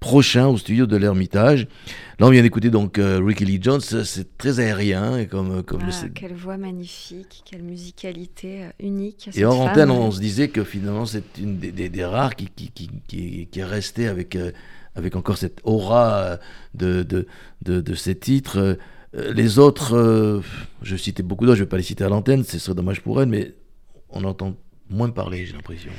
prochain au studio de l'Ermitage. Là on vient d'écouter donc euh, Ricky Lee Jones, c'est très aérien et comme, comme Ah, quelle voix magnifique, quelle musicalité euh, unique. Et en antenne, on se disait que finalement, c'est une des, des- des rares qui, qui, qui, qui- qui est restée avec, euh, avec encore cette aura euh, de, de, de, ces titres. Euh, Les autres, euh, je citais beaucoup d'autres, je ne vais pas les citer à l'antenne, ce serait dommage pour elles, mais on entend moins parler, j'ai l'impression.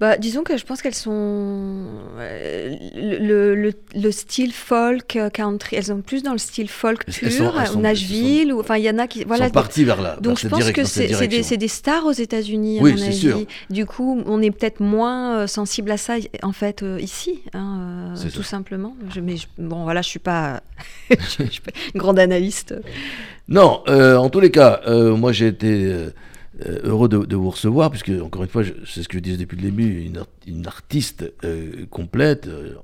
Bah, disons que je pense qu'elles sont euh, le, le, le style folk euh, country. Elles sont plus dans le style folk pur, sont- Nashville, ou enfin il y en a qui voilà. sont partis vers là. Donc je pense que c'est des, des stars aux États-Unis, à Oui, mon c'est avis. sûr. Du coup, on est peut-être moins euh, sensible à ça en fait ici, hein, tout ça. simplement. Je, mais je- bon, voilà, je suis pas, je, suis pas une grande analyste. Non, euh, en tous les cas, euh, moi j'ai été euh, euh, heureux de, vous recevoir, puisque, encore une fois, c'est ce que je disais depuis le début, une, art- une artiste euh, complète. Euh,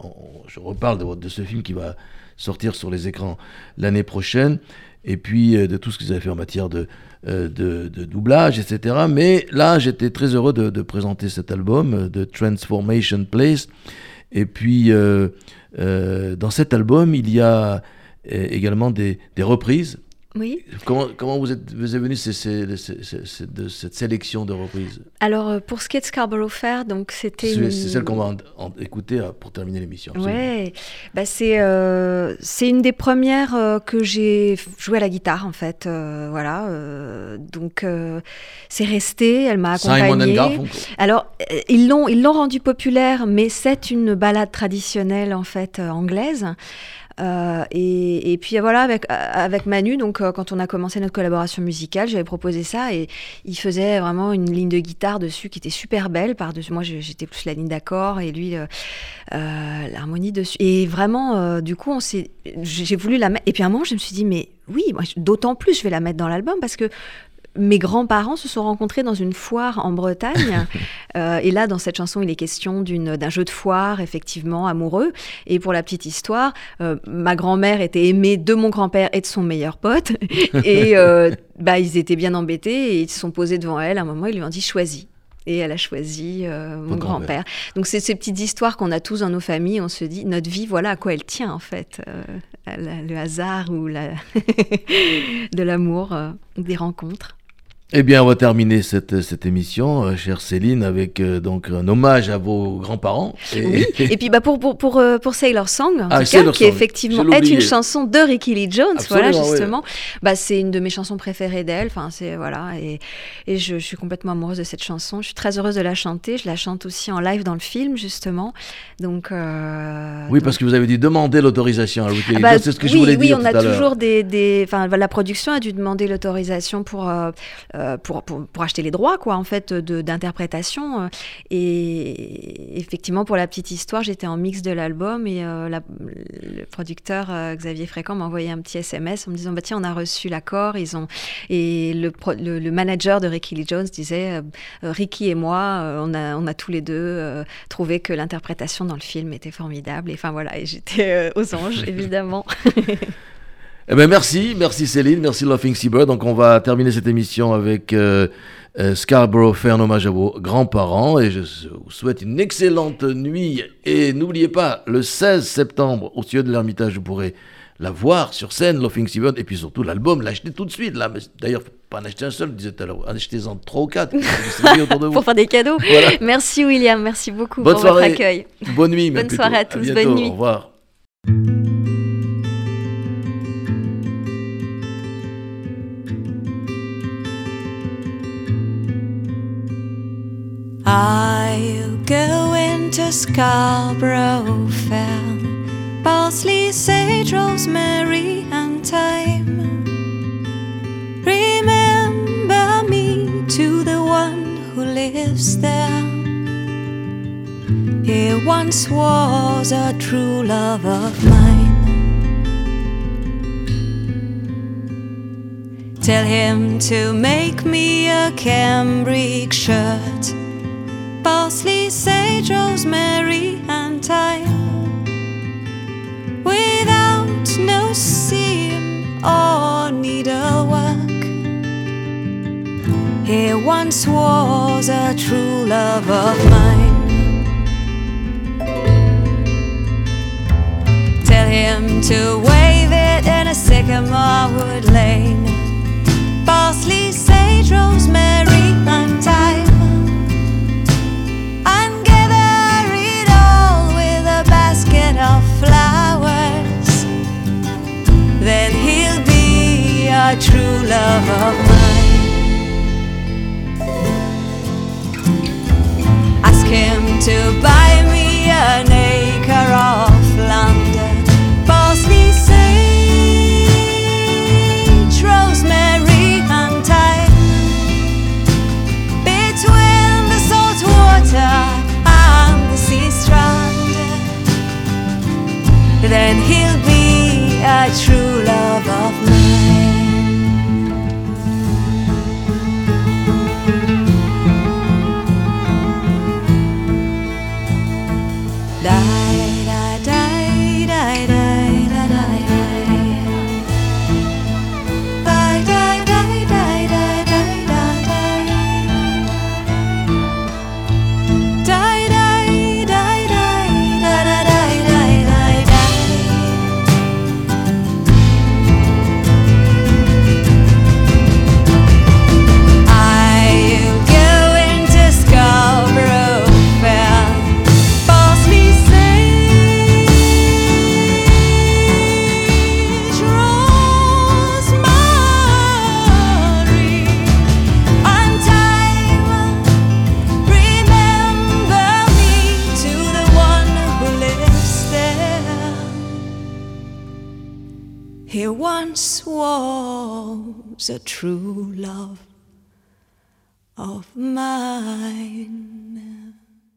je reparle de, ce film qui va sortir sur les écrans l'année prochaine, et puis de tout ce que vous avez fait en matière de, de, doublage, etc. Mais là, j'étais très heureux de, présenter cet album, de Transformation Place. Et puis, dans cet album, il y a également des, des reprises. Oui. Comment, comment vous, êtes, vous êtes venu ces- ces- ces- ces- ces- de cette sélection de reprises Alors euh, pour ce qui est de Scarborough Fair, donc c'était. C'est une- celle qu'on va en- en écouter euh, pour terminer l'émission. Ouais, bah c'est euh, c'est une des premières euh, que j'ai f- joué à la guitare en fait, euh, voilà. donc c'est resté, elle m'a accompagnée. Alors ils l'ont ils l'ont rendu populaire, mais c'est une balade traditionnelle en fait anglaise. Euh, et, puis voilà, avec, euh, avec Manu, donc euh, quand on a commencé notre collaboration musicale, j'avais proposé ça et il faisait vraiment une ligne de guitare dessus qui était super belle. Par-dessus, moi je- j'étais plus la ligne d'accord et lui euh, euh, l'harmonie dessus. Et vraiment, euh, du coup, on s'est, j'ai voulu la mettre. Et puis à un moment, je me suis dit, mais oui, moi, d'autant plus je vais la mettre dans l'album parce que mes grands-parents se sont rencontrés dans une foire en Bretagne. Euh, et là, dans cette chanson, il est question d'un jeu de foire, effectivement, amoureux. Et pour la petite histoire, euh, ma grand-mère était aimée de mon grand-père et de son meilleur pote. Et euh, bah, ils étaient bien embêtés et ils se sont posés devant elle. À un moment, ils lui ont dit choisis. Et elle a choisi euh, mon grand-père. Donc c'est ces petites histoires qu'on a tous dans nos familles. On se dit notre vie, voilà à quoi elle tient en fait. Euh, la- le hasard ou la de l'amour, euh, des rencontres. Eh bien, on va terminer cette, cette émission, euh, chère Céline, avec euh, donc un hommage à vos grands-parents. Et- Oui. Et puis bah pour pour pour, euh, pour Sailor Song, en Ah, tout cas, qui Song. effectivement Je est une chanson de Ricky Lee Jones, voilà oui. justement. Bah c'est une de mes chansons préférées d'elle. Enfin c'est voilà et et je, je suis complètement amoureuse de cette chanson. Je suis très heureuse de la chanter. Je la chante aussi en live dans le film justement. Donc euh, oui, donc- parce que vous avez dit demander l'autorisation à Ricky Lee Ah bah, Jones, c'est ce que je oui, voulais oui, dire on tout a à toujours des, des, enfin, la production a dû demander l'autorisation pour, pour, pour, pour acheter les droits, quoi, en fait, d'interprétation. euh, Et effectivement, pour la petite histoire, j'étais en mix de l'album et euh, la- le producteur euh, Xavier Fréquent m'a envoyé un petit SMS en me disant, bah tiens, on a reçu l'accord. Ils ont et le, le, le manager de Ricky Lee Jones disait, euh, euh, Ricky et moi, euh, on a, on a tous les deux euh, trouvé que l'interprétation dans le film était formidable. Et enfin voilà, et j'étais euh, aux anges, évidemment. Eh ben merci, merci Céline, merci Laughing Seabird. Donc on va terminer cette émission avec euh, euh, Scarborough Fair, un hommage à vos grands-parents. Et je vous souhaite une excellente nuit. Et n'oubliez pas, le 16 septembre, au studio de l'Ermitage, vous pourrez la voir sur scène, Laughing Seabird. Et puis surtout l'album, l'acheter tout de suite. là. D'ailleurs, pas en acheter un seul, je disais tout à l'heure. Achetez-en trois ou quatre. autour de vous. pour faire des cadeaux. Voilà. Merci William, merci beaucoup Bonne pour soirée. votre accueil. Bonne nuit. Bonne soirée à tous, bonne nuit. Au revoir. I'll go into Scarborough Fair, parsley, sage, rosemary, and thyme. Remember me to the one who lives there. He once was a true love of mine. Tell him to make me a cambric shirt parsley, sage, rosemary, and thyme. Without no seam or needlework. He once was a true love of mine. Tell him to wave it in a sycamore wood lane.